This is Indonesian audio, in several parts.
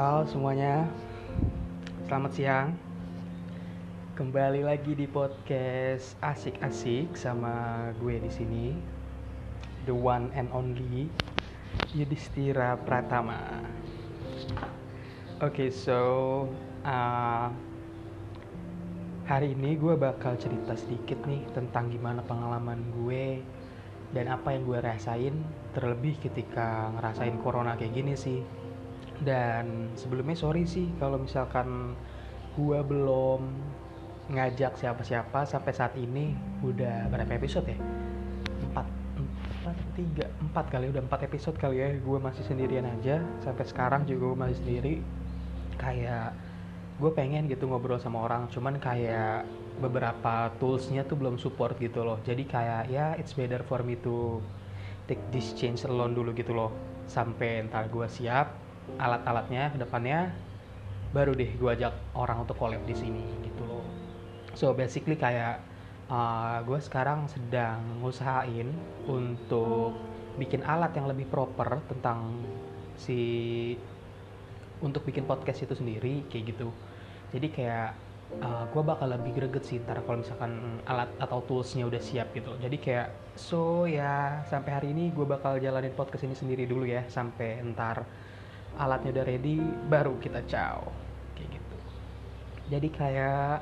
Halo semuanya, selamat siang. Kembali lagi di podcast asik-asik sama gue di sini, the one and only Yudhistira Pratama. Oke, okay, so uh, hari ini gue bakal cerita sedikit nih tentang gimana pengalaman gue dan apa yang gue rasain terlebih ketika ngerasain corona kayak gini sih dan sebelumnya sorry sih kalau misalkan gua belum ngajak siapa-siapa sampai saat ini udah berapa episode ya? Empat empat tiga? Empat kali udah empat episode kali ya gue masih sendirian aja. Sampai sekarang juga gue masih sendiri. Kayak gue pengen gitu ngobrol sama orang cuman kayak beberapa toolsnya tuh belum support gitu loh. Jadi kayak ya it's better for me to take this change alone dulu gitu loh. Sampai entar gue siap alat-alatnya ke depannya baru deh gue ajak orang untuk collab di sini gitu loh. So basically kayak uh, gue sekarang sedang ngusahain untuk bikin alat yang lebih proper tentang si untuk bikin podcast itu sendiri kayak gitu. Jadi kayak uh, gue bakal lebih greget sih ntar kalau misalkan alat atau toolsnya udah siap gitu. Jadi kayak so ya sampai hari ini gue bakal jalanin podcast ini sendiri dulu ya sampai ntar alatnya udah ready baru kita caw. Kayak gitu. Jadi kayak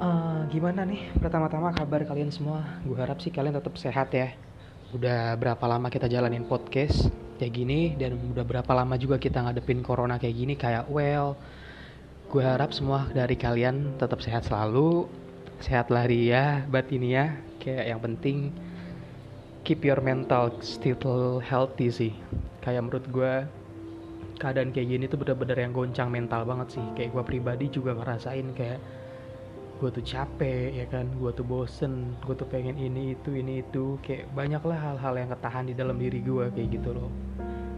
uh, gimana nih pertama-tama kabar kalian semua? Gue harap sih kalian tetap sehat ya. Udah berapa lama kita jalanin podcast kayak gini dan udah berapa lama juga kita ngadepin corona kayak gini kayak well gue harap semua dari kalian tetap sehat selalu. Sehat lahiriah ya kayak yang penting keep your mental still healthy sih. Kayak menurut gue keadaan kayak gini tuh bener-bener yang goncang mental banget sih. Kayak gue pribadi juga ngerasain kayak gue tuh capek ya kan? Gue tuh bosen gue tuh pengen ini itu ini itu. Kayak banyak lah hal-hal yang ketahan di dalam diri gue kayak gitu loh.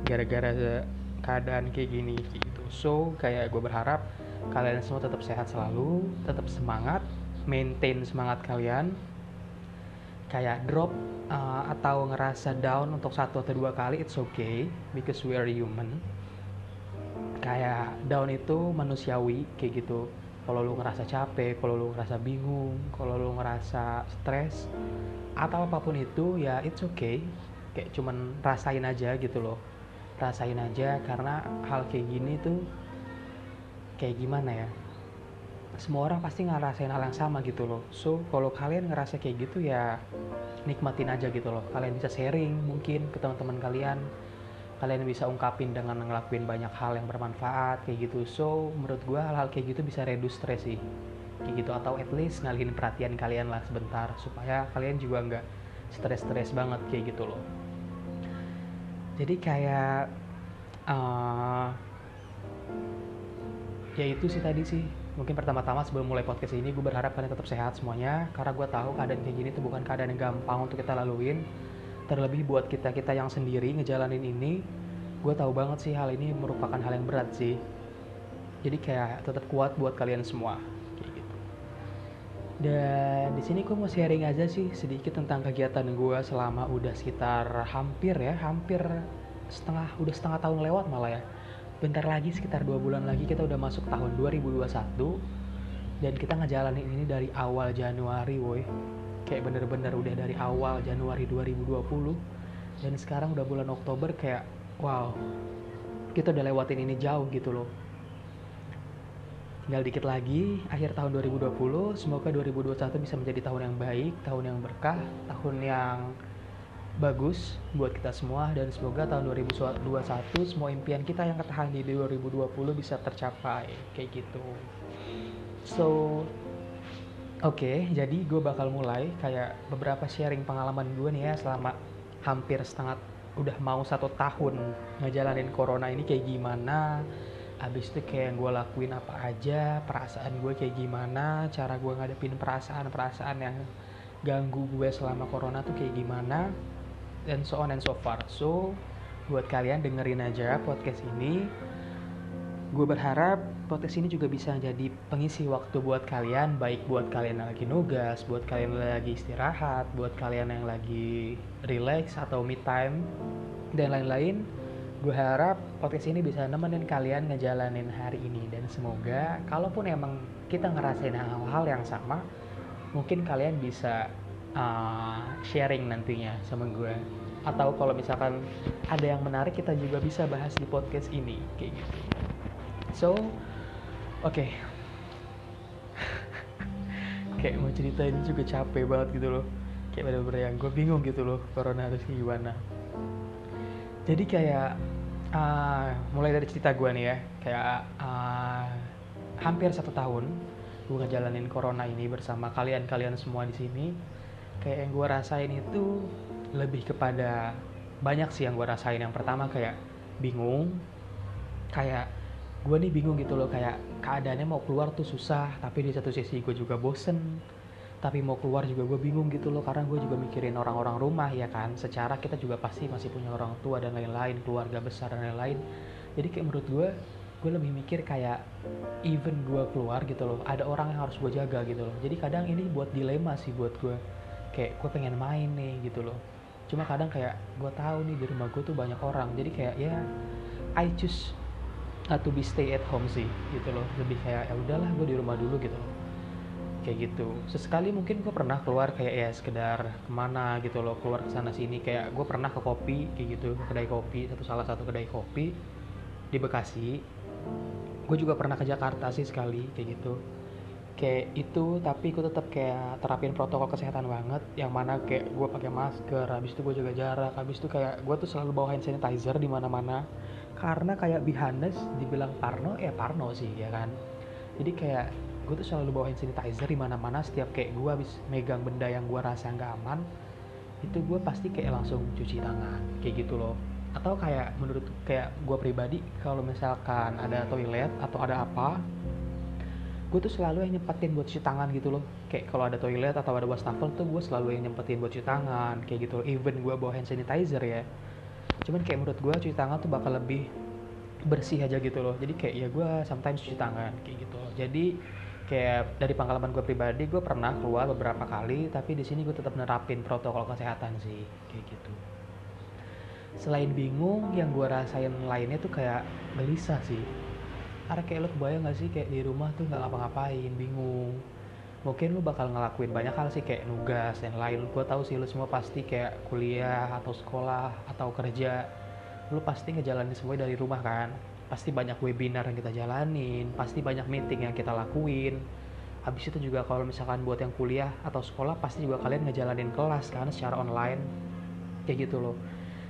Gara-gara keadaan kayak gini gitu. So kayak gue berharap kalian semua tetap sehat selalu tetap semangat maintain semangat kalian. Kayak drop uh, atau ngerasa down untuk satu atau dua kali it's okay because we are human kayak down itu manusiawi kayak gitu. Kalau lu ngerasa capek kalau lu ngerasa bingung kalau lu ngerasa stres atau apa pun itu ya it's okay. Kayak cuman rasain aja gitu loh. Rasain aja karena hal kayak gini tuh kayak gimana ya? Semua orang pasti ngerasain hal yang sama gitu loh. So kalau kalian ngerasa kayak gitu ya nikmatin aja gitu loh. Kalian bisa sharing mungkin ke teman-teman kalian kalian bisa ungkapin dengan ngelakuin banyak hal yang bermanfaat kayak gitu. So menurut gue hal-hal kayak gitu bisa reduce stress sih. Kayak gitu atau at least ngalihin perhatian kalian lah sebentar supaya kalian juga nggak stres-stres banget kayak gitu loh. Jadi kayak uh, ya itu sih tadi sih. Mungkin pertama-tama sebelum mulai podcast ini gue berharap kalian tetap sehat semuanya. Karena gue tahu keadaan kayak gini itu bukan keadaan yang gampang untuk kita laluin terlebih buat kita kita yang sendiri ngejalanin ini gue tahu banget sih hal ini merupakan hal yang berat sih. Jadi kayak tetap kuat buat kalian semua kayak gitu. Dan di sini gue mau sharing aja sih sedikit tentang kegiatan gue selama udah sekitar hampir ya hampir setengah udah setengah tahun lewat malah ya. Bentar lagi sekitar dua bulan lagi kita udah masuk tahun 2021 dan kita ngejalanin ini dari awal Januari woi kayak bener-bener udah dari awal Januari 2020 dan sekarang udah bulan Oktober kayak wow kita udah lewatin ini jauh gitu loh. Tinggal dikit lagi akhir tahun 2020 semoga 2021 bisa menjadi tahun yang baik tahun yang berkah tahun yang bagus buat kita semua dan semoga tahun 2021 semua impian kita yang ketahan di 2020 bisa tercapai kayak gitu. So Oke, jadi gue bakal mulai kayak beberapa sharing pengalaman gue nih ya selama hampir setengah udah mau satu tahun ngejalanin corona ini kayak gimana Abis itu kayak yang gue lakuin apa aja Perasaan gue kayak gimana Cara gue ngadepin perasaan-perasaan yang ganggu gue selama corona tuh kayak gimana Dan so on and so far. So buat kalian dengerin aja podcast ini gue berharap podcast ini juga bisa jadi pengisi waktu buat kalian baik buat kalian yang lagi nugas buat kalian yang lagi istirahat buat kalian yang lagi relax atau me time dan lain-lain. Gue harap podcast ini bisa nemenin kalian ngejalanin hari ini dan semoga kalaupun emang kita ngerasain hal-hal yang sama mungkin kalian bisa uh, sharing nantinya sama gue atau kalau misalkan ada yang menarik kita juga bisa bahas di podcast ini kayak gitu. So oke. Okay. kayak mau cerita ini juga capek banget gitu loh. Kayak bener-bener yang gue bingung gitu loh corona harus gimana. Jadi kayak uh, mulai dari cerita gue nih ya. Kayak uh, hampir satu tahun gue ngejalanin corona ini bersama kalian-kalian semua di sini. Kayak yang gue rasain itu lebih kepada banyak sih yang gue rasain. Yang pertama kayak bingung kayak gue nih bingung gitu loh kayak keadaannya mau keluar tuh susah tapi di satu sisi gue juga bosen. Tapi mau keluar juga gue bingung gitu loh karena gue juga mikirin orang-orang rumah ya kan? Secara kita juga pasti masih punya orang tua dan lain-lain keluarga besar dan lain-lain. Jadi kayak menurut gue gue lebih mikir kayak even gue keluar gitu loh ada orang yang harus gue jaga gitu loh. Jadi kadang ini buat dilema sih buat gue kayak gue pengen main nih gitu loh. Cuma kadang kayak gue tahu nih di rumah gue tuh banyak orang. Jadi kayak ya I choose not to be stay at home sih gitu loh. Lebih kayak ya udahlah gue di rumah dulu gitu loh. Kayak gitu. Sesekali mungkin gue pernah keluar kayak ya sekedar ke mana gitu loh keluar ke sana sini. Kayak gue pernah ke kopi kayak gitu kedai kopi satu salah satu kedai kopi di Bekasi. Gue juga pernah ke Jakarta sih sekali kayak gitu. Kayak itu tapi gue tetap kayak terapin protokol kesehatan banget yang mana kayak gue pakai masker habis itu gue jaga jarak habis itu kayak gue tuh selalu bawa hand sanitizer di mana-mana karena kayak Bihanes dibilang Parno ya Parno sih ya kan? Jadi kayak gue tuh selalu bawa hand sanitizer di mana-mana setiap kayak gue habis megang benda yang gue rasa nggak aman itu gue pasti kayak langsung cuci tangan kayak gitu loh. Atau kayak menurut kayak gue pribadi kalau misalkan ada toilet atau ada apa gue tuh selalu yang nyempetin buat cuci tangan gitu loh. Kayak kalau ada toilet atau ada wastafel tuh gue selalu yang nyempetin buat cuci tangan kayak gitu loh. even gue bawa hand sanitizer ya cuman kayak menurut gue cuci tangan tuh bakal lebih bersih aja gitu loh. Jadi kayak ya gue sometimes cuci tangan kayak gitu. Loh. jadi kayak dari pengalaman gue pribadi gue pernah keluar beberapa kali tapi di sini gue tetap nerapin protokol kesehatan sih kayak gitu. Selain bingung yang gue rasain lainnya tuh kayak gelisah sih. Karena kayak lo kebayang gak sih kayak di rumah tuh nggak ngapa-ngapain bingung mungkin lo bakal ngelakuin banyak hal sih kayak nugas dan lain. Gue tahu sih lo semua pasti kayak kuliah atau sekolah atau kerja lo pasti ngejalanin semua dari rumah kan. Pasti banyak webinar yang kita jalanin pasti banyak meeting yang kita lakuin. Habis itu juga kalau misalkan buat yang kuliah atau sekolah pasti juga kalian ngejalanin kelas kan secara online. Kayak gitu loh.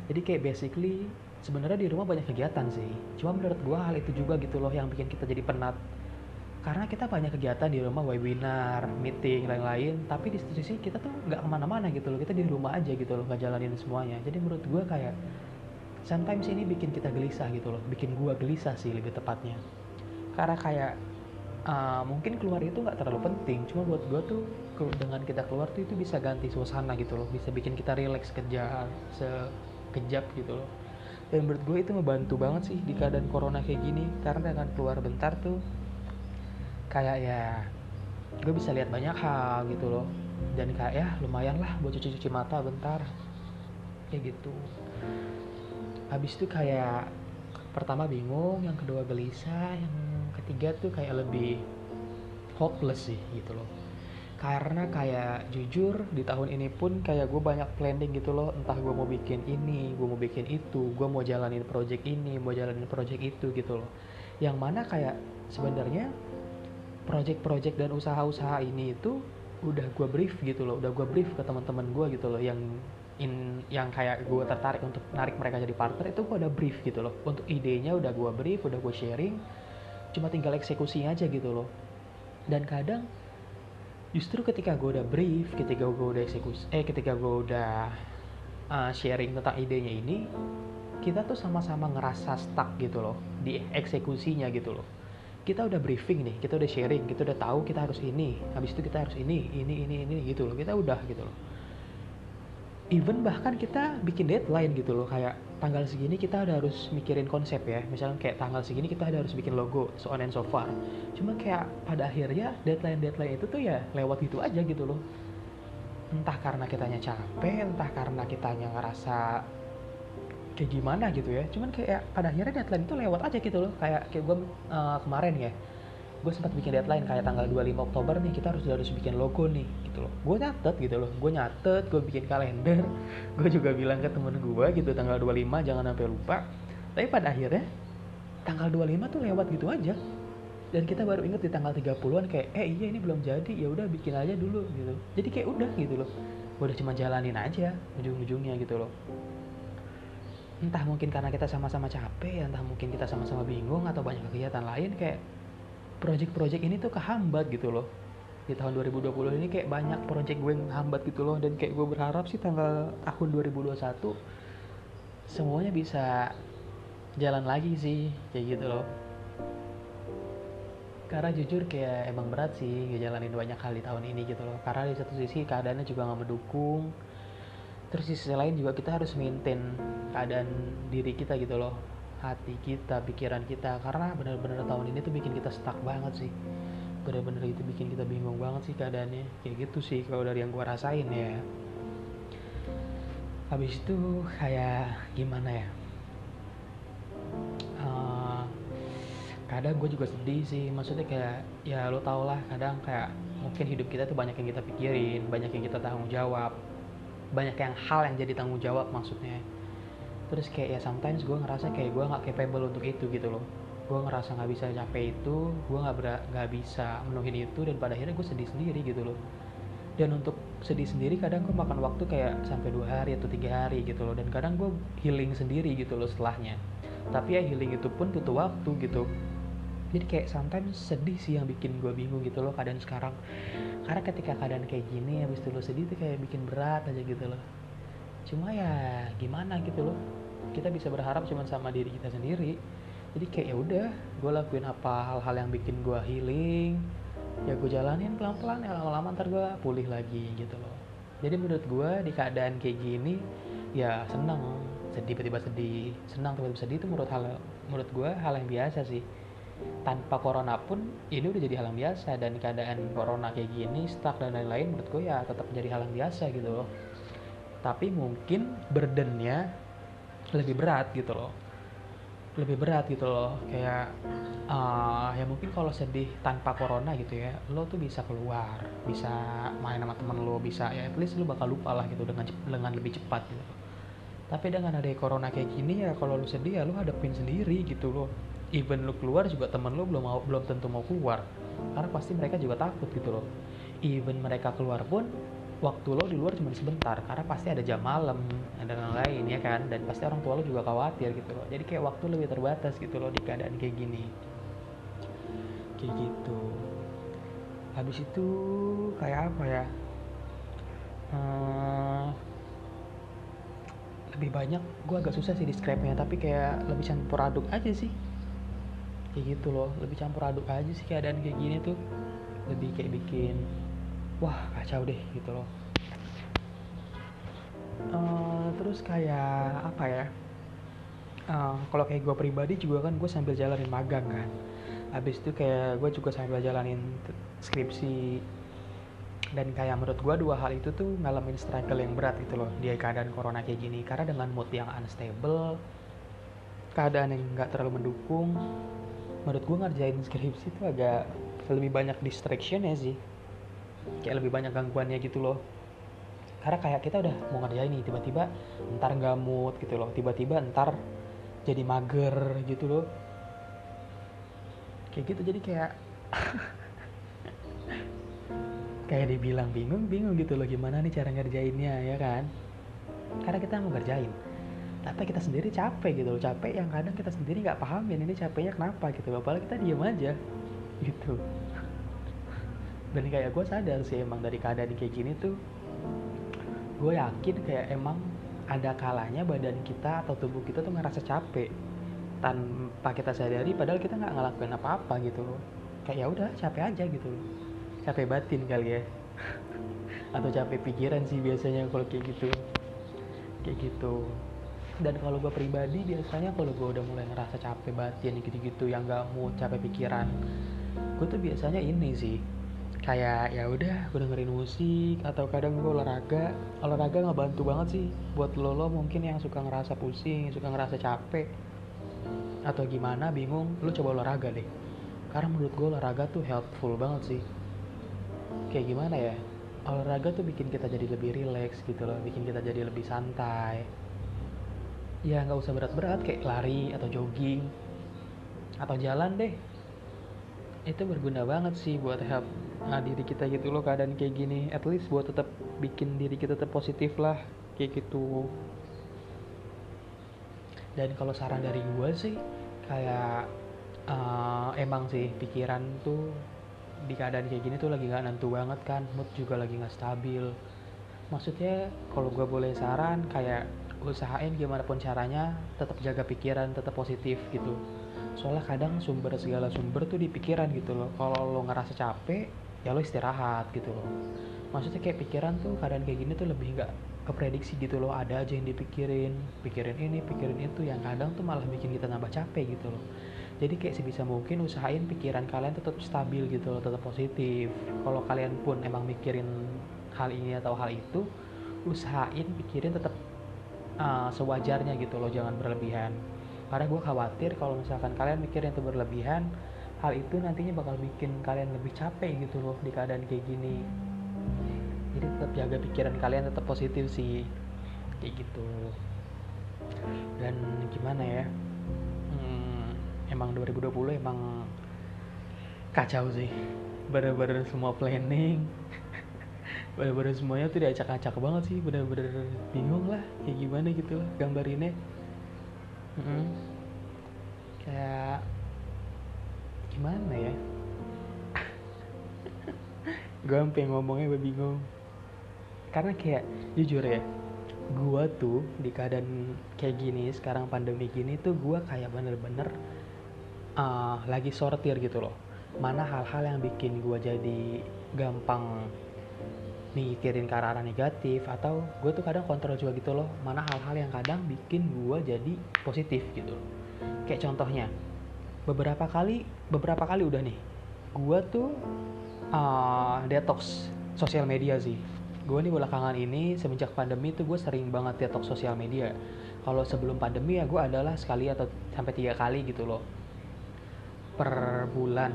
Jadi kayak basically sebenarnya di rumah banyak kegiatan sih. Cuma menurut gua hal itu juga gitu loh yang bikin kita jadi penat karena kita banyak kegiatan di rumah webinar meeting lain-lain. Tapi di sisi kita tuh nggak ke mana-mana gitu loh. Kita di rumah aja gitu loh nggak jalanin semuanya. Jadi menurut gua kayak sometimes ini bikin kita gelisah gitu loh. Bikin gua gelisah sih lebih tepatnya. Karena kayak uh, mungkin keluar itu nggak terlalu penting. Cuma buat gua tuh dengan kita keluar tuh itu bisa ganti suasana gitu loh. Bisa bikin kita relax kerja sekejap gitu loh. Dan menurut gue itu membantu banget sih di keadaan corona kayak gini. Karena dengan keluar bentar tuh kayak ya gue bisa lihat banyak hal gitu loh. Dan kayak ya lumayan lah buat cuci-cuci mata bentar. Kayak gitu. Habis itu kayak pertama bingung yang kedua gelisah yang ketiga tuh kayak lebih hopeless sih gitu loh. Karena kayak jujur di tahun ini pun kayak gue banyak planning gitu loh. Entah gue mau bikin ini gue mau bikin itu gue mau jalanin project ini mau jalanin project itu gitu loh. Yang mana kayak sebenarnya project-project dan usaha-usaha ini itu udah gue brief gitu loh udah gue brief ke teman-teman gue gitu loh yang in yang kayak gue tertarik untuk narik mereka jadi partner itu gue udah brief gitu loh. Untuk idenya udah gue brief udah gue sharing cuma tinggal eksekusinya aja gitu loh. Dan kadang justru ketika gue udah brief ketika gue udah eksekusi eh ketika gue udah uh, sharing tentang idenya ini kita tuh sama-sama ngerasa stuck gitu loh di eksekusinya gitu loh kita udah briefing nih kita udah sharing kita udah tahu kita harus ini habis itu kita harus ini ini ini ini gitu loh kita udah gitu loh. Even bahkan kita bikin deadline gitu loh kayak tanggal segini kita udah harus mikirin konsep ya misalnya kayak tanggal segini kita udah harus bikin logo so on and so far. Cuma kayak pada akhirnya deadline deadline itu tuh ya lewat gitu aja gitu loh. Entah karena kitanya capek entah karena kitanya ngerasa kayak gimana gitu ya. Cuman kayak pada akhirnya deadline itu lewat aja gitu loh. Kayak kayak gue uh, kemarin ya gue sempat bikin deadline kayak tanggal 25 Oktober nih kita harus harus bikin logo nih gitu loh. Gue nyatet gitu loh. Gue nyatet gue bikin kalender. Gue juga bilang ke temen gue gitu tanggal 25 jangan sampai lupa. Tapi pada akhirnya tanggal 25 tuh lewat gitu aja. Dan kita baru inget di tanggal 30-an kayak eh iya ini belum jadi. Ya udah bikin aja dulu gitu. Jadi kayak udah gitu loh. Gue udah cuma jalanin aja ujung-ujungnya gitu loh entah mungkin karena kita sama-sama capek entah mungkin kita sama-sama bingung atau banyak kegiatan lain kayak project-project ini tuh kehambat gitu loh. Di tahun 2020 ini kayak banyak project gue yang hambat gitu loh dan kayak gue berharap sih tanggal tahun 2021 semuanya bisa jalan lagi sih kayak gitu loh. Karena jujur kayak emang berat sih ngejalanin banyak hal di tahun ini gitu loh. Karena di satu sisi keadaannya juga nggak mendukung terus di sisi lain juga kita harus maintain keadaan diri kita gitu loh. Hati kita, pikiran kita. Karena benar-benar tahun ini tuh bikin kita stuck banget sih. Benar-benar itu bikin kita bingung banget sih keadaannya. Kayak gitu sih kalau dari yang gue rasain ya. Habis itu kayak gimana ya? Uh, kadang gue juga sedih sih. Maksudnya kayak ya lo tau lah kadang kayak mungkin hidup kita tuh banyak yang kita pikirin banyak yang kita tanggung jawab banyak yang hal yang jadi tanggung jawab maksudnya. Terus kayak ya sometimes gue ngerasa kayak gue nggak capable untuk itu gitu loh. Gue ngerasa nggak bisa capai itu gue nggak nggak bisa menuhin itu dan pada akhirnya gue sedih sendiri gitu loh. Dan untuk sedih sendiri kadang gue makan waktu kayak sampai dua hari atau tiga hari gitu loh. Dan kadang gue healing sendiri gitu loh setelahnya. Tapi ya healing itu pun butuh waktu gitu jadi kayak sometimes sedih sih yang bikin gue bingung gitu loh keadaan sekarang. Karena ketika keadaan kayak gini habis itu lo sedih tuh kayak bikin berat aja gitu loh. Cuma ya gimana gitu loh. Kita bisa berharap cuma sama diri kita sendiri. Jadi kayak ya udah gue lakuin apa hal-hal yang bikin gue healing ya gue jalanin pelan-pelan ya lama-lama ntar gue pulih lagi gitu loh. Jadi menurut gue di keadaan kayak gini ya senang. Sedih tiba-tiba sedih. Senang tiba-tiba sedih itu menurut hal menurut gue hal yang biasa sih tanpa corona pun ini udah jadi hal yang biasa. Dan keadaan corona kayak gini stuck dan lain-lain menurut gue ya tetap jadi hal yang biasa gitu loh. Tapi mungkin burdennya lebih berat gitu loh. Lebih berat gitu loh. Kayak uh, ya mungkin kalau sedih tanpa corona gitu ya lo tuh bisa keluar bisa main sama temen lo bisa ya at least lo bakal lupa lah gitu dengan dengan lebih cepat gitu. Tapi dengan ada corona kayak gini ya kalau lo sedih ya lo hadapin sendiri gitu loh even lo keluar juga temen lo belum mau belum tentu mau keluar. Karena pasti mereka juga takut gitu loh. Even mereka keluar pun waktu lo di luar cuma sebentar. Karena pasti ada jam malam dan lain-lain ya kan? Dan pasti orang tua lo juga khawatir gitu loh. Jadi kayak waktu lebih terbatas gitu loh di keadaan kayak gini. Kayak gitu. Habis itu kayak apa ya? Hmm, lebih banyak gue agak susah sih describe-nya tapi kayak lebih campur aduk aja sih kayak gitu loh. Lebih campur aduk aja sih keadaan kayak gini tuh. Lebih kayak bikin wah kacau deh gitu loh. Uh, terus kayak apa ya? Uh, kalau kayak gue pribadi juga kan gue sambil jalanin magang kan. Habis itu kayak gue juga sambil jalanin skripsi. Dan kayak menurut gue dua hal itu tuh ngalamin struggle yang berat gitu loh di keadaan corona kayak gini. Karena dengan mood yang unstable keadaan yang nggak terlalu mendukung menurut gue ngerjain skripsi itu agak lebih banyak distraction ya sih. Kayak lebih banyak gangguannya gitu loh. Karena kayak kita udah mau ngerjain nih tiba-tiba ntar mood gitu loh. Tiba-tiba ntar jadi mager gitu loh. Kayak gitu jadi kayak kayak dibilang bingung bingung gitu loh gimana nih cara ngerjainnya ya kan? Karena kita mau ngerjain tapi kita sendiri capek gitu loh. Capek yang kadang kita sendiri nggak paham ya ini capeknya kenapa gitu apalagi kita diem aja gitu. Dan kayak gue sadar sih emang dari keadaan kayak gini tuh gue yakin kayak emang ada kalanya badan kita atau tubuh kita tuh ngerasa capek tanpa kita sadari padahal kita nggak ngelakuin apa-apa gitu kayak ya udah capek aja gitu loh. Capek batin kali ya. Atau capek pikiran sih biasanya kalau kayak gitu. Kayak gitu dan kalau gue pribadi biasanya kalau gue udah mulai ngerasa capek batin gitu-gitu yang gak mau capek pikiran gue tuh biasanya ini sih. Kayak ya udah gue dengerin musik atau kadang gue olahraga. Olahraga nggak bantu banget sih buat lo lo mungkin yang suka ngerasa pusing suka ngerasa capek atau gimana bingung lo coba olahraga deh. Karena menurut gue olahraga tuh helpful banget sih. Kayak gimana ya olahraga tuh bikin kita jadi lebih rileks gitu loh bikin kita jadi lebih santai ya nggak usah berat-berat kayak lari atau jogging atau jalan deh. Itu berguna banget sih buat help nah diri kita gitu loh keadaan kayak gini. At least buat tetap bikin diri kita tetap positif lah kayak gitu. Dan kalau saran dari gue sih kayak uh, emang sih pikiran tuh di keadaan kayak gini tuh lagi nggak nentu banget kan mood juga lagi nggak stabil. Maksudnya kalau gue boleh saran kayak usahain gimana pun caranya tetap jaga pikiran tetap positif gitu. Soalnya kadang sumber segala sumber tuh di pikiran gitu loh. Kalau lo ngerasa capek ya lo istirahat gitu loh. Maksudnya kayak pikiran tuh keadaan kayak gini tuh lebih nggak keprediksi gitu loh. Ada aja yang dipikirin pikirin ini pikirin itu yang kadang tuh malah bikin kita nambah capek gitu loh. Jadi kayak sebisa mungkin usahain pikiran kalian tetap stabil gitu loh tetap positif. Kalau kalian pun emang mikirin hal ini atau hal itu usahain pikirin tetap uh, sewajarnya gitu loh jangan berlebihan. Karena gue khawatir kalau misalkan kalian mikirin itu berlebihan hal itu nantinya bakal bikin kalian lebih capek gitu loh di keadaan kayak gini. Jadi tetap jaga pikiran kalian tetap positif sih kayak gitu. Dan gimana ya hmm, emang 2020 emang kacau sih. Bener-bener semua planning bener-bener semuanya tuh diacak-acak banget sih bener-bener bingung lah kayak gimana gitu lah gambarinnya. Hmm. kayak gimana ya? Gue sampai ngomongnya bingung. Karena kayak jujur ya gue tuh di keadaan kayak gini sekarang pandemi gini tuh gue kayak bener-bener uh, lagi sortir gitu loh. Mana hal-hal yang bikin gue jadi gampang mikirin ke arah negatif atau gue tuh kadang kontrol juga gitu loh mana hal-hal yang kadang bikin gue jadi positif gitu. Kayak contohnya beberapa kali beberapa kali udah nih gue tuh uh, detox sosial media sih. Gue nih belakangan ini semenjak pandemi tuh gue sering banget detox sosial media. Kalau sebelum pandemi ya gue adalah sekali atau sampai tiga kali gitu loh. Per bulan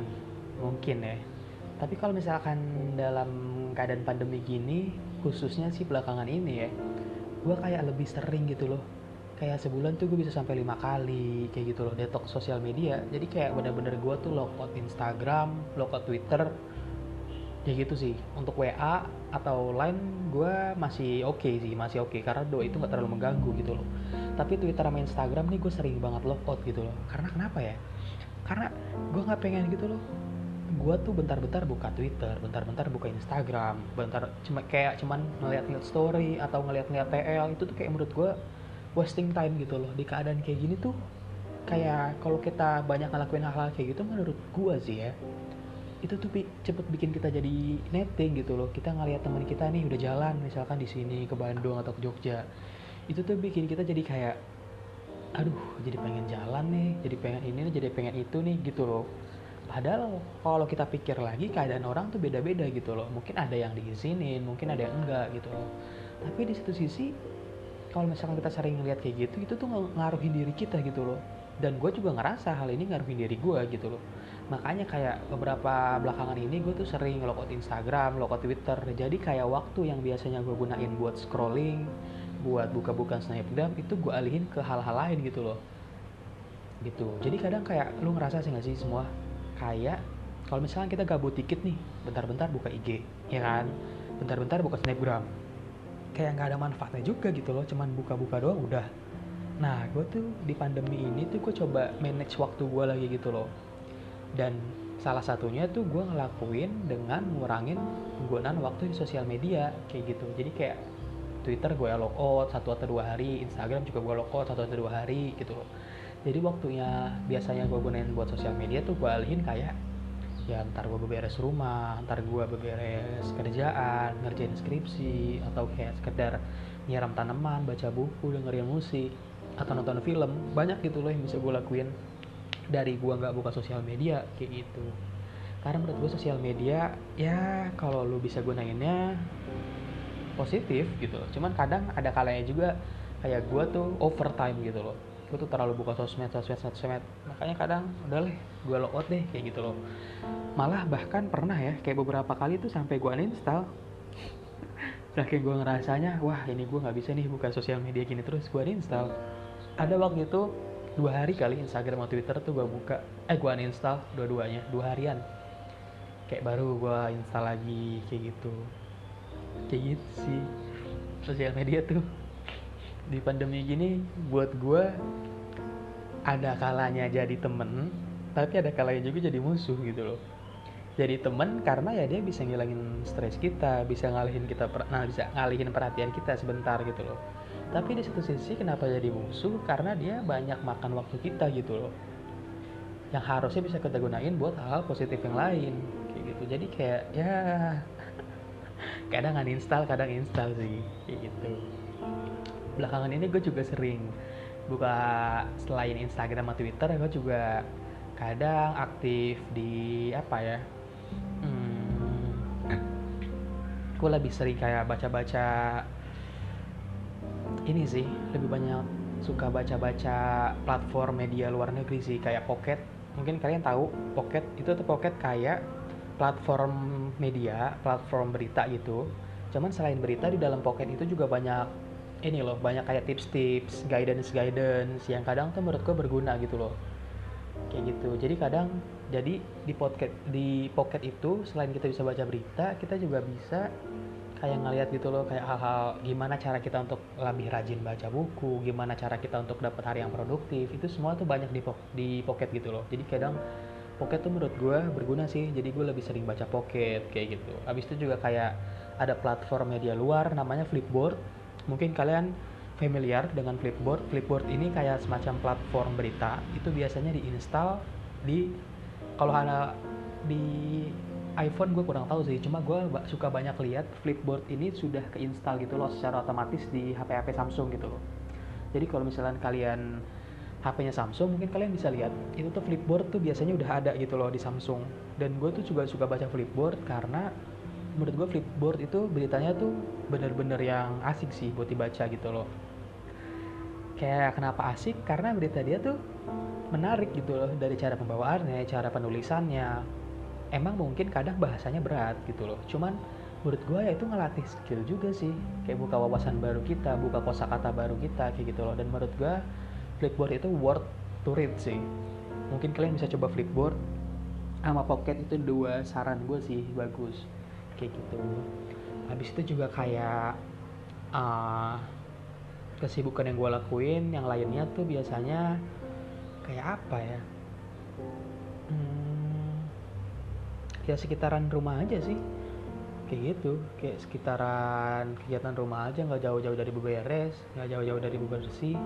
mungkin ya tapi kalau misalkan dalam keadaan pandemi gini khususnya sih belakangan ini ya gue kayak lebih sering gitu loh. Kayak sebulan tuh gue bisa sampai lima kali kayak gitu loh detox sosial media. Jadi kayak bener-bener gue tuh logout Instagram logout Twitter ya gitu sih. Untuk WA atau line gue masih oke okay sih masih oke. Okay. karena doa itu nggak terlalu mengganggu gitu loh. Tapi Twitter sama Instagram nih gue sering banget logout gitu loh. Karena kenapa ya? Karena gue nggak pengen gitu loh gue tuh bentar-bentar buka Twitter, bentar-bentar buka Instagram, bentar cuma kayak cuman ngeliat-ngeliat story atau ngeliat-ngeliat TL itu tuh kayak menurut gue wasting time gitu loh. Di keadaan kayak gini tuh kayak kalau kita banyak ngelakuin hal-hal kayak gitu menurut gua sih ya itu tuh cepet bikin kita jadi netting gitu loh. Kita ngeliat teman kita nih udah jalan misalkan di sini ke Bandung atau ke Jogja. Itu tuh bikin kita jadi kayak aduh jadi pengen jalan nih jadi pengen ini nih jadi pengen itu nih gitu loh padahal kalau kita pikir lagi keadaan orang tuh beda-beda gitu loh. Mungkin ada yang diizinin mungkin ada yang enggak gitu loh. Tapi di satu sisi kalau misalkan kita sering ngeliat kayak gitu itu tuh ngaruhin diri kita gitu loh. Dan gue juga ngerasa hal ini ngaruhin diri gue gitu loh. Makanya kayak beberapa belakangan ini gue tuh sering logout Instagram, logout Twitter. Jadi kayak waktu yang biasanya gue gunain buat scrolling buat buka-buka snapgram itu gue alihin ke hal-hal lain gitu loh. Gitu. Jadi kadang kayak lu ngerasa sih gak sih semua kayak kalau misalnya kita gabut dikit nih bentar-bentar buka IG ya kan? Bentar-bentar buka snapgram. Kayak nggak ada manfaatnya juga gitu loh cuman buka-buka doang udah. Nah gue tuh di pandemi ini tuh gue coba manage waktu gue lagi gitu loh. Dan salah satunya tuh gue ngelakuin dengan ngurangin penggunaan waktu di sosial media kayak gitu. Jadi kayak Twitter gue logout satu atau dua hari Instagram juga gue logout satu atau dua hari gitu loh jadi waktunya biasanya gue gunain buat sosial media tuh gue alihin kayak ya ntar gue beberes rumah ntar gue beberes kerjaan ngerjain skripsi atau kayak sekedar nyiram tanaman baca buku dengerin musik atau nonton film. Banyak gitu loh yang bisa gue lakuin dari gue nggak buka sosial media kayak gitu. Karena menurut gue sosial media ya kalau lu bisa gunainnya positif gitu cuman kadang ada kalanya juga kayak gue tuh overtime gitu loh gue tuh terlalu buka sosmed sosmed sosmed. Makanya kadang udah deh gue out deh kayak gitu loh. Malah bahkan pernah ya kayak beberapa kali tuh sampai gue uninstall. Saking gue ngerasanya wah ini gue nggak bisa nih buka sosial media gini terus gue uninstall. Ada waktu itu dua hari kali Instagram atau Twitter tuh gue buka eh gue uninstall dua-duanya dua harian. Kayak baru gue install lagi kayak gitu. Kayak gitu sih sosial media tuh di pandemi gini buat gue ada kalanya jadi temen tapi ada kalanya juga jadi musuh gitu loh. Jadi temen karena ya dia bisa ngilangin stres kita bisa ngalihin kita nah bisa ngalihin perhatian kita sebentar gitu loh. Tapi di satu sisi kenapa jadi musuh? Karena dia banyak makan waktu kita gitu loh. Yang harusnya bisa kita gunain buat hal, -hal positif yang lain kayak gitu. Jadi kayak ya kadang uninstall kadang install sih kayak gitu belakangan ini gue juga sering buka selain Instagram atau Twitter gue juga kadang aktif di apa ya hmm, gue lebih sering kayak baca-baca ini sih lebih banyak suka baca-baca platform media luar negeri sih kayak Pocket mungkin kalian tahu Pocket itu tuh Pocket kayak platform media, platform berita gitu. Cuman selain berita di dalam Pocket itu juga banyak ini loh, banyak kayak tips-tips, guidance-guidance yang kadang tuh menurut gue berguna gitu loh. Kayak gitu. Jadi kadang jadi di Pocket di Pocket itu selain kita bisa baca berita, kita juga bisa kayak ngeliat gitu loh kayak hal-hal gimana cara kita untuk lebih rajin baca buku, gimana cara kita untuk dapat hari yang produktif. Itu semua tuh banyak di di Pocket gitu loh. Jadi kadang Pocket tuh menurut gue berguna sih jadi gue lebih sering baca Pocket kayak gitu abis itu juga kayak ada platform media luar namanya Flipboard mungkin kalian familiar dengan Flipboard. Flipboard ini kayak semacam platform berita. Itu biasanya diinstal di kalau ada di iPhone gue kurang tahu sih. Cuma gue suka banyak lihat Flipboard ini sudah keinstal gitu loh secara otomatis di HP-HP Samsung gitu loh. Jadi kalau misalnya kalian HP-nya Samsung mungkin kalian bisa lihat itu tuh flipboard tuh biasanya udah ada gitu loh di Samsung. Dan gue tuh juga suka baca flipboard karena menurut gue flipboard itu beritanya tuh bener-bener yang asik sih buat dibaca gitu loh. Kayak kenapa asik? Karena berita dia tuh menarik gitu loh dari cara pembawaannya cara penulisannya. Emang mungkin kadang bahasanya berat gitu loh. Cuman menurut gue ya itu ngelatih skill juga sih. Kayak buka wawasan baru kita buka kosakata baru kita kayak gitu loh. Dan menurut gue Flipboard itu worth to read sih. Mungkin kalian bisa coba Flipboard. Sama Pocket itu dua saran gue sih bagus kayak gitu. Habis itu juga kayak uh, kesibukan yang gue lakuin yang lainnya tuh biasanya kayak apa ya? Hmm, ya sekitaran rumah aja sih. Kayak gitu kayak sekitaran kegiatan rumah aja nggak jauh-jauh dari beberes nggak jauh-jauh dari bebersih.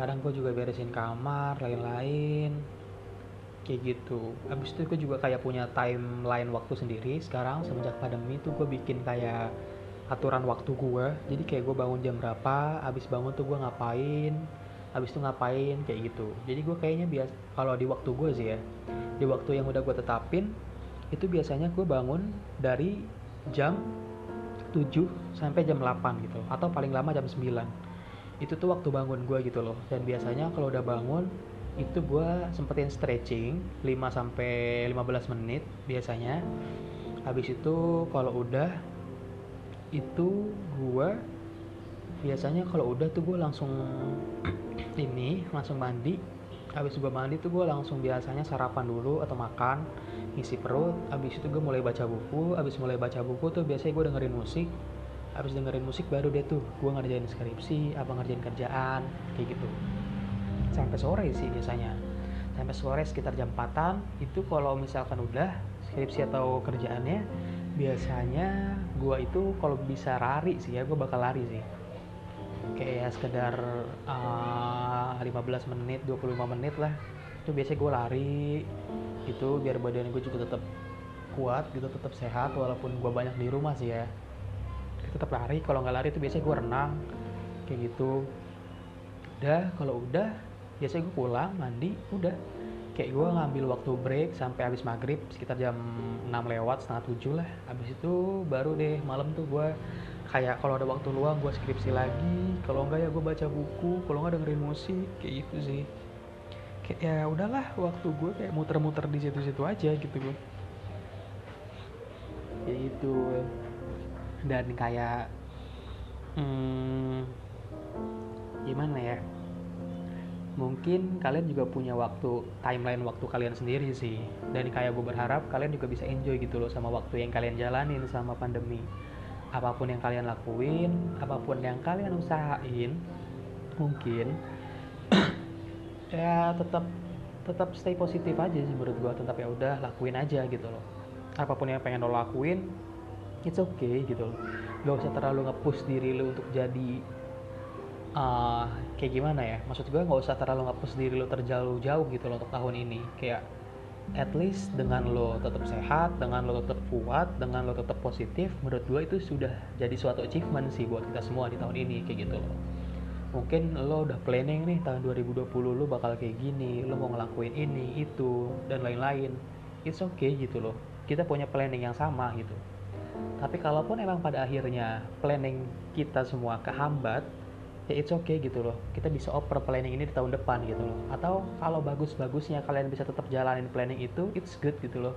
Kadang gue juga beresin kamar lain-lain kayak gitu. Abis itu gue juga kayak punya timeline waktu sendiri. Sekarang semenjak pandemi tuh gue bikin kayak aturan waktu gue jadi kayak gue bangun jam berapa abis bangun tuh gue ngapain abis itu ngapain kayak gitu. Jadi gue kayaknya biasa kalau di waktu gue sih ya di waktu yang udah gue tetapin itu biasanya gue bangun dari jam 7 sampai jam 8 gitu. Atau paling lama jam 9 itu tuh waktu bangun gue gitu loh. Dan biasanya kalau udah bangun itu gue sempetin stretching 5 sampai 15 menit biasanya. Habis itu kalau udah itu gue biasanya kalau udah tuh gue langsung ini langsung mandi. Habis gue mandi tuh gue langsung biasanya sarapan dulu atau makan ngisi perut. Habis itu gue mulai baca buku. Habis mulai baca buku tuh biasanya gue dengerin musik. Habis dengerin musik baru deh tuh gue ngerjain skripsi apa ngerjain kerjaan kayak gitu sampai sore sih biasanya. Sampai sore sekitar jam 4 itu kalau misalkan udah skripsi atau kerjaannya biasanya gue itu kalau bisa lari sih ya gue bakal lari sih. Kayak sekedar uh, 15 menit 25 menit lah. Itu biasanya gue lari. Gitu biar badan gue juga tetap kuat gitu tetap sehat walaupun gue banyak di rumah sih ya. Tetap lari. Kalau nggak lari itu biasanya gue renang. Kayak gitu. Udah kalau udah biasanya gue pulang mandi udah. Kayak gue ngambil waktu break sampai habis maghrib sekitar jam 6 lewat setengah 7 lah. Habis itu baru deh malam tuh gue kayak kalau ada waktu luang gue skripsi lagi. Kalau enggak ya gue baca buku kalau enggak dengerin musik kayak gitu sih. Kayak ya udahlah waktu gue kayak muter-muter di situ-situ aja gitu gue kayak gitu dan kayak hmm, gimana ya mungkin kalian juga punya waktu timeline waktu kalian sendiri sih. Dan kayak gue berharap kalian juga bisa enjoy gitu loh sama waktu yang kalian jalanin sama pandemi. Apa pun yang kalian lakuin apa pun yang kalian usahain mungkin ya tetap tetap stay positif aja sih menurut gue tetap ya udah lakuin aja gitu loh. Apa pun yang pengen lo lakuin it's okay gitu loh. Gak usah terlalu nge-push diri lo untuk jadi uh, kayak gimana ya? Maksud gue nggak usah terlalu nge-push diri lo terjauh jauh gitu loh untuk tahun ini. Kayak at least dengan lo tetap sehat dengan lo tetap kuat dengan lo tetap positif menurut gue itu sudah jadi suatu achievement sih buat kita semua di tahun ini kayak gitu loh. Mungkin lo udah planning nih tahun 2020 lo bakal kayak gini lo mau ngelakuin ini itu dan lain-lain. It's okay gitu loh. Kita punya planning yang sama gitu. Tapi kalaupun emang pada akhirnya planning kita semua kehambat ya it's okay gitu loh. Kita bisa oper planning ini di tahun depan gitu loh. Atau kalau bagus-bagusnya kalian bisa tetap jalanin planning itu it's good gitu loh.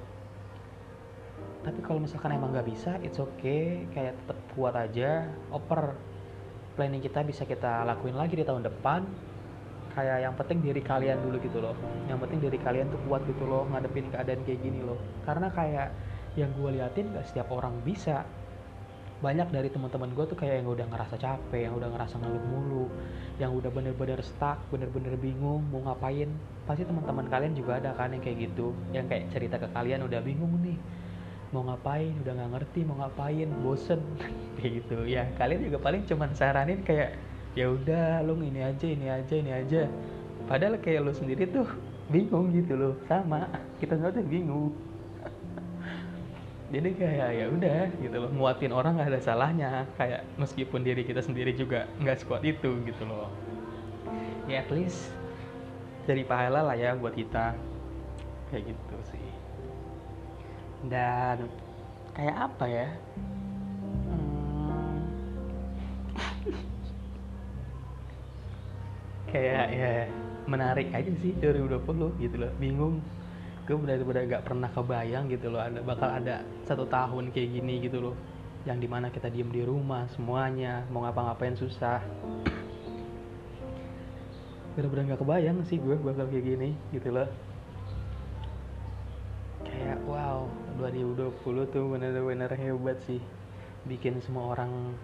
Tapi kalau misalkan emang nggak bisa it's okay. Kayak tetap kuat aja. Oper planning kita bisa kita lakuin lagi di tahun depan. Kayak yang penting diri kalian dulu gitu loh. Yang penting diri kalian tuh kuat gitu loh ngadepin keadaan kayak gini loh. Karena kayak yang gue liatin gak setiap orang bisa banyak dari teman-teman gue tuh kayak yang udah ngerasa capek yang udah ngerasa ngeluh mulu yang udah bener-bener stuck bener-bener bingung mau ngapain. Pasti teman-teman kalian juga ada kan yang kayak gitu yang kayak cerita ke kalian udah bingung nih mau ngapain udah nggak ngerti mau ngapain bosen. Kayak gitu. Ya kalian juga paling cuman saranin kayak ya udah lu ini aja ini aja ini aja. Padahal kayak lu sendiri tuh bingung gitu loh. Sama kita nggak tuh bingung jadi kayak ya udah gitu loh muatin orang gak ada salahnya. Kayak meskipun diri kita sendiri juga nggak sekuat itu gitu loh. Ya at least jadi pahala lah ya buat kita. Kayak gitu sih. Dan kayak apa ya? Hmm, kayak ya menarik aja sih 2020 gitu loh. Bingung gue benar-benar gak pernah kebayang gitu loh ada bakal ada satu tahun kayak gini gitu loh yang di mana kita diem di rumah semuanya mau ngapa-ngapain susah. Bener-bener gak kebayang sih gue bakal kayak gini gitu loh. Kayak wow 2020 tuh bener-bener hebat sih. Bikin semua orang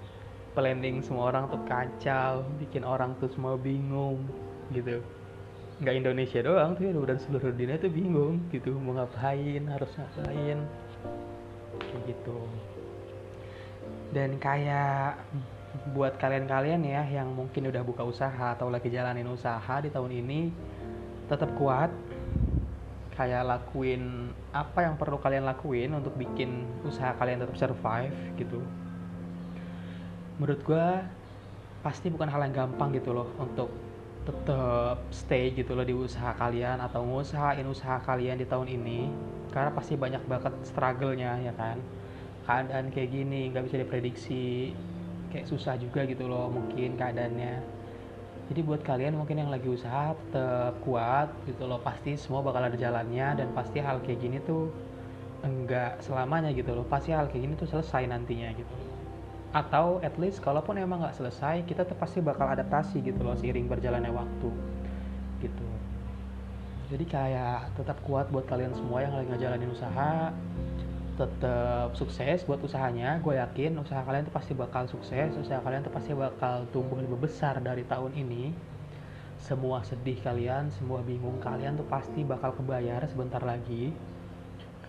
planning semua orang tuh kacau bikin orang tuh semua bingung gitu nggak Indonesia doang tuh udah seluruh dunia tuh bingung gitu mau ngapain harus ngapain. Kayak gitu. Dan kayak buat kalian-kalian ya yang mungkin udah buka usaha atau lagi jalanin usaha di tahun ini tetap kuat. Kayak lakuin apa yang perlu kalian lakuin untuk bikin usaha kalian tetap survive gitu. Menurut gue pasti bukan hal yang gampang gitu loh untuk tetap stay gitu loh di usaha kalian atau ngusahain usaha kalian di tahun ini karena pasti banyak banget struggle-nya ya kan? Keadaan kayak gini nggak bisa diprediksi kayak susah juga gitu loh mungkin keadaannya. Jadi buat kalian mungkin yang lagi usaha tetap kuat gitu loh pasti semua bakal ada jalannya dan pasti hal kayak gini tuh enggak selamanya gitu loh. Pasti hal kayak gini tuh selesai nantinya gitu atau at least kalaupun emang nggak selesai kita tuh pasti bakal adaptasi gitu loh seiring berjalannya waktu gitu. Jadi kayak tetap kuat buat kalian semua yang lagi ngejalanin usaha tetap sukses buat usahanya. Gue yakin usaha kalian tuh pasti bakal sukses usaha kalian tuh pasti bakal tumbuh lebih besar dari tahun ini. Semua sedih kalian semua bingung kalian tuh pasti bakal kebayar sebentar lagi.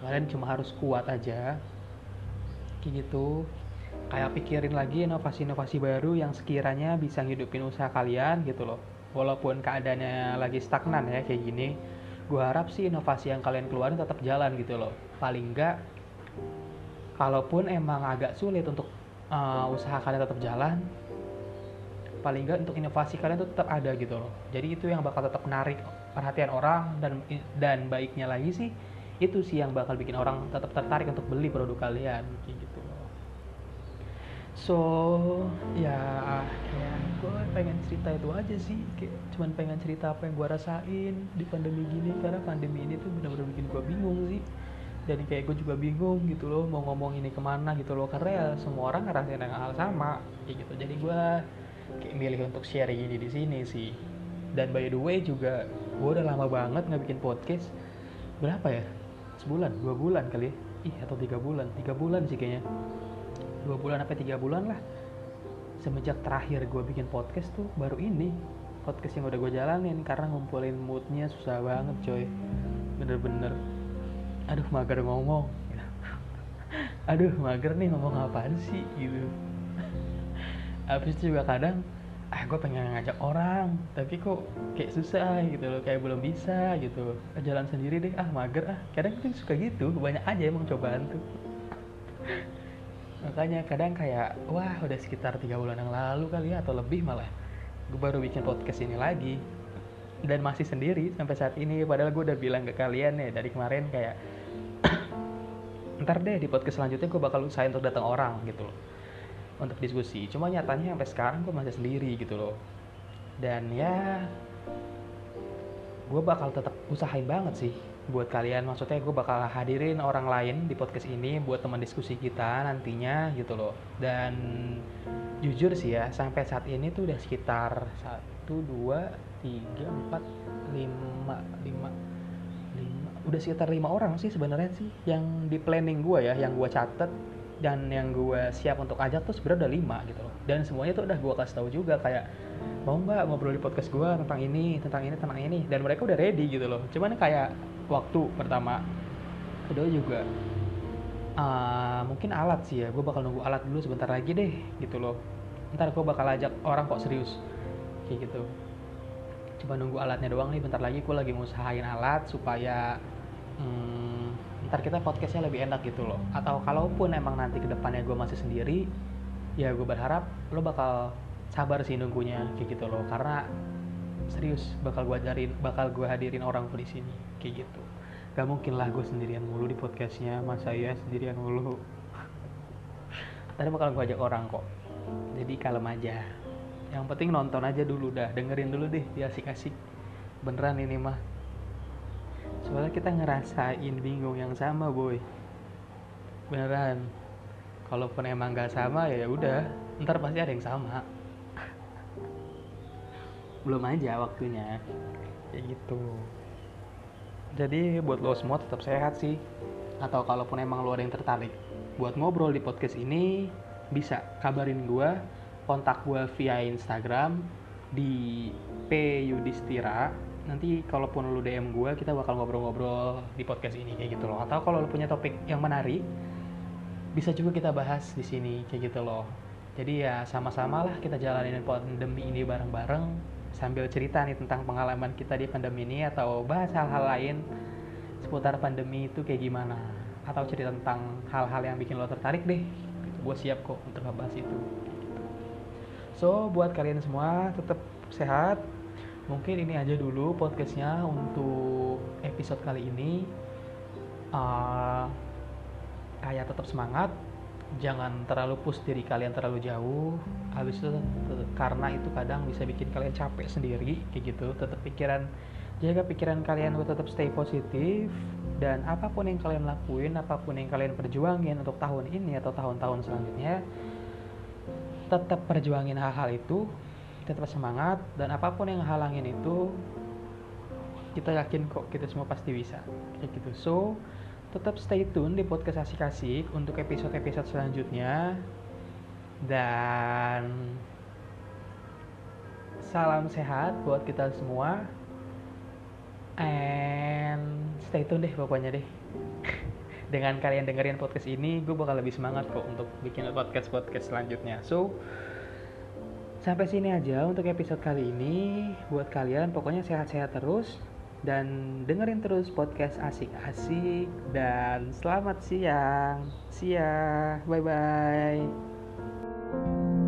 Kalian cuma harus kuat aja. Kayak gitu kayak pikirin lagi inovasi-inovasi baru yang sekiranya bisa ngidupin usaha kalian gitu loh. Walaupun keadaannya lagi stagnan ya kayak gini gue harap sih inovasi yang kalian keluarin tetap jalan gitu loh. Paling enggak kalaupun emang agak sulit untuk uh, usaha kalian tetap jalan paling nggak untuk inovasi kalian tuh tetap ada gitu loh. Jadi itu yang bakal tetap menarik perhatian orang dan dan baiknya lagi sih itu sih yang bakal bikin orang tetap tertarik untuk beli produk kalian gitu so ya kayak gue pengen cerita itu aja sih. Kayak cuman pengen cerita apa yang gue rasain di pandemi gini. Karena pandemi ini tuh benar-benar bikin gue bingung sih. Dan kayak gue juga bingung gitu loh mau ngomong ini ke mana gitu loh. Karena ya semua orang ngerasain yang hal sama kayak gitu. Jadi gue kayak milih untuk share ini di sini sih. Dan by the way juga gue udah lama banget nggak bikin podcast. Berapa ya? Sebulan? Dua bulan kali ya? ih atau tiga bulan? Tiga bulan sih kayaknya dua bulan apa tiga bulan lah. Semenjak terakhir gue bikin podcast tuh baru ini podcast yang udah gue jalanin karena ngumpulin moodnya susah banget coy. Bener-bener. Aduh mager ngomong. Aduh mager nih ngomong apaan sih gitu. Habis itu juga kadang ah gue pengen ngajak orang tapi kok kayak susah gitu loh kayak belum bisa gitu. Jalan sendiri deh ah mager ah. Kadang tuh suka gitu banyak aja emang cobaan tuh makanya kadang kayak wah udah sekitar tiga bulan yang lalu kali ya atau lebih malah gue baru bikin podcast ini lagi. Dan masih sendiri sampai saat ini padahal gue udah bilang ke kalian ya dari kemarin kayak ntar deh di podcast selanjutnya gue bakal usahain untuk datang orang gitu loh untuk diskusi. Cuma nyatanya sampai sekarang gue masih sendiri gitu loh. Dan ya gue bakal tetap usahain banget sih buat kalian. Maksudnya gue bakal hadirin orang lain di podcast ini buat teman diskusi kita nantinya gitu loh. Dan jujur sih ya sampai saat ini tuh udah sekitar satu dua tiga empat lima lima lima. Udah sekitar lima orang sih sebenarnya sih yang di planning gue ya yang gue catet dan yang gue siap untuk ajak tuh sebenarnya udah lima gitu loh. Dan semuanya tuh udah gue kasih tahu juga kayak mau nggak ngobrol di podcast gue tentang ini tentang ini tentang ini? Dan mereka udah ready gitu loh. Cuman kayak waktu pertama. Kedua juga uh, mungkin alat sih ya. Gue bakal nunggu alat dulu sebentar lagi deh gitu loh. Ntar gue bakal ajak orang kok serius. Kayak gitu. Coba nunggu alatnya doang nih bentar lagi gue lagi ngusahain alat supaya hmm, ntar kita podcastnya lebih enak gitu loh. Atau kalaupun emang nanti ke depannya gue masih sendiri ya gue berharap lo bakal sabar sih nunggunya kayak gitu loh. Karena serius bakal gue ajarin bakal gue hadirin orang di sini. Kayak gitu. Gak mungkin lah gue sendirian mulu di podcastnya masa ya sendirian mulu. Tadi bakal gue ajak orang kok. Jadi kalem aja. Yang penting nonton aja dulu dah. Dengerin dulu deh dia asik-asik. Beneran ini mah. Soalnya kita ngerasain bingung yang sama boy. Beneran. Kalaupun emang gak sama ya udah. Ntar pasti ada yang sama belum aja waktunya. Kayak gitu. Jadi buat lo semua tetap sehat sih. Atau kalaupun emang lo ada yang tertarik buat ngobrol di podcast ini bisa kabarin gue kontak gue via Instagram di P Yudhistira. Nanti kalaupun lu DM gue kita bakal ngobrol-ngobrol di podcast ini kayak gitu loh. Atau kalau lu punya topik yang menarik bisa juga kita bahas di sini kayak gitu loh. Jadi ya sama-sama lah kita jalanin pandemi ini bareng-bareng sambil cerita nih tentang pengalaman kita di pandemi ini atau bahas hal-hal lain seputar pandemi itu kayak gimana? Atau cerita tentang hal-hal yang bikin lo tertarik deh. Gue siap kok untuk ngebahas itu. So buat kalian semua tetap sehat. Mungkin ini aja dulu podcastnya untuk episode kali ini. Uh, kayak tetap semangat jangan terlalu push diri kalian terlalu jauh. Habis itu karena itu kadang bisa bikin kalian capek sendiri kayak gitu. Tetap pikiran jaga pikiran kalian untuk tetap stay positif. Dan apa pun yang kalian lakuin apa pun yang kalian perjuangin untuk tahun ini atau tahun-tahun selanjutnya tetap perjuangin hal-hal itu tetap semangat. Dan apa pun yang halangin itu kita yakin kok kita semua pasti bisa kayak gitu. So tetap stay tune di podcast asik-asik untuk episode-episode selanjutnya. Dan salam sehat buat kita semua. And stay tune deh pokoknya deh. Dengan kalian dengerin podcast ini gue bakal lebih semangat kok untuk bikin podcast podcast selanjutnya. So Sampai sini aja untuk episode kali ini. Buat kalian pokoknya sehat-sehat terus dan dengerin terus podcast asik-asik dan selamat siang. Siang. Bye bye.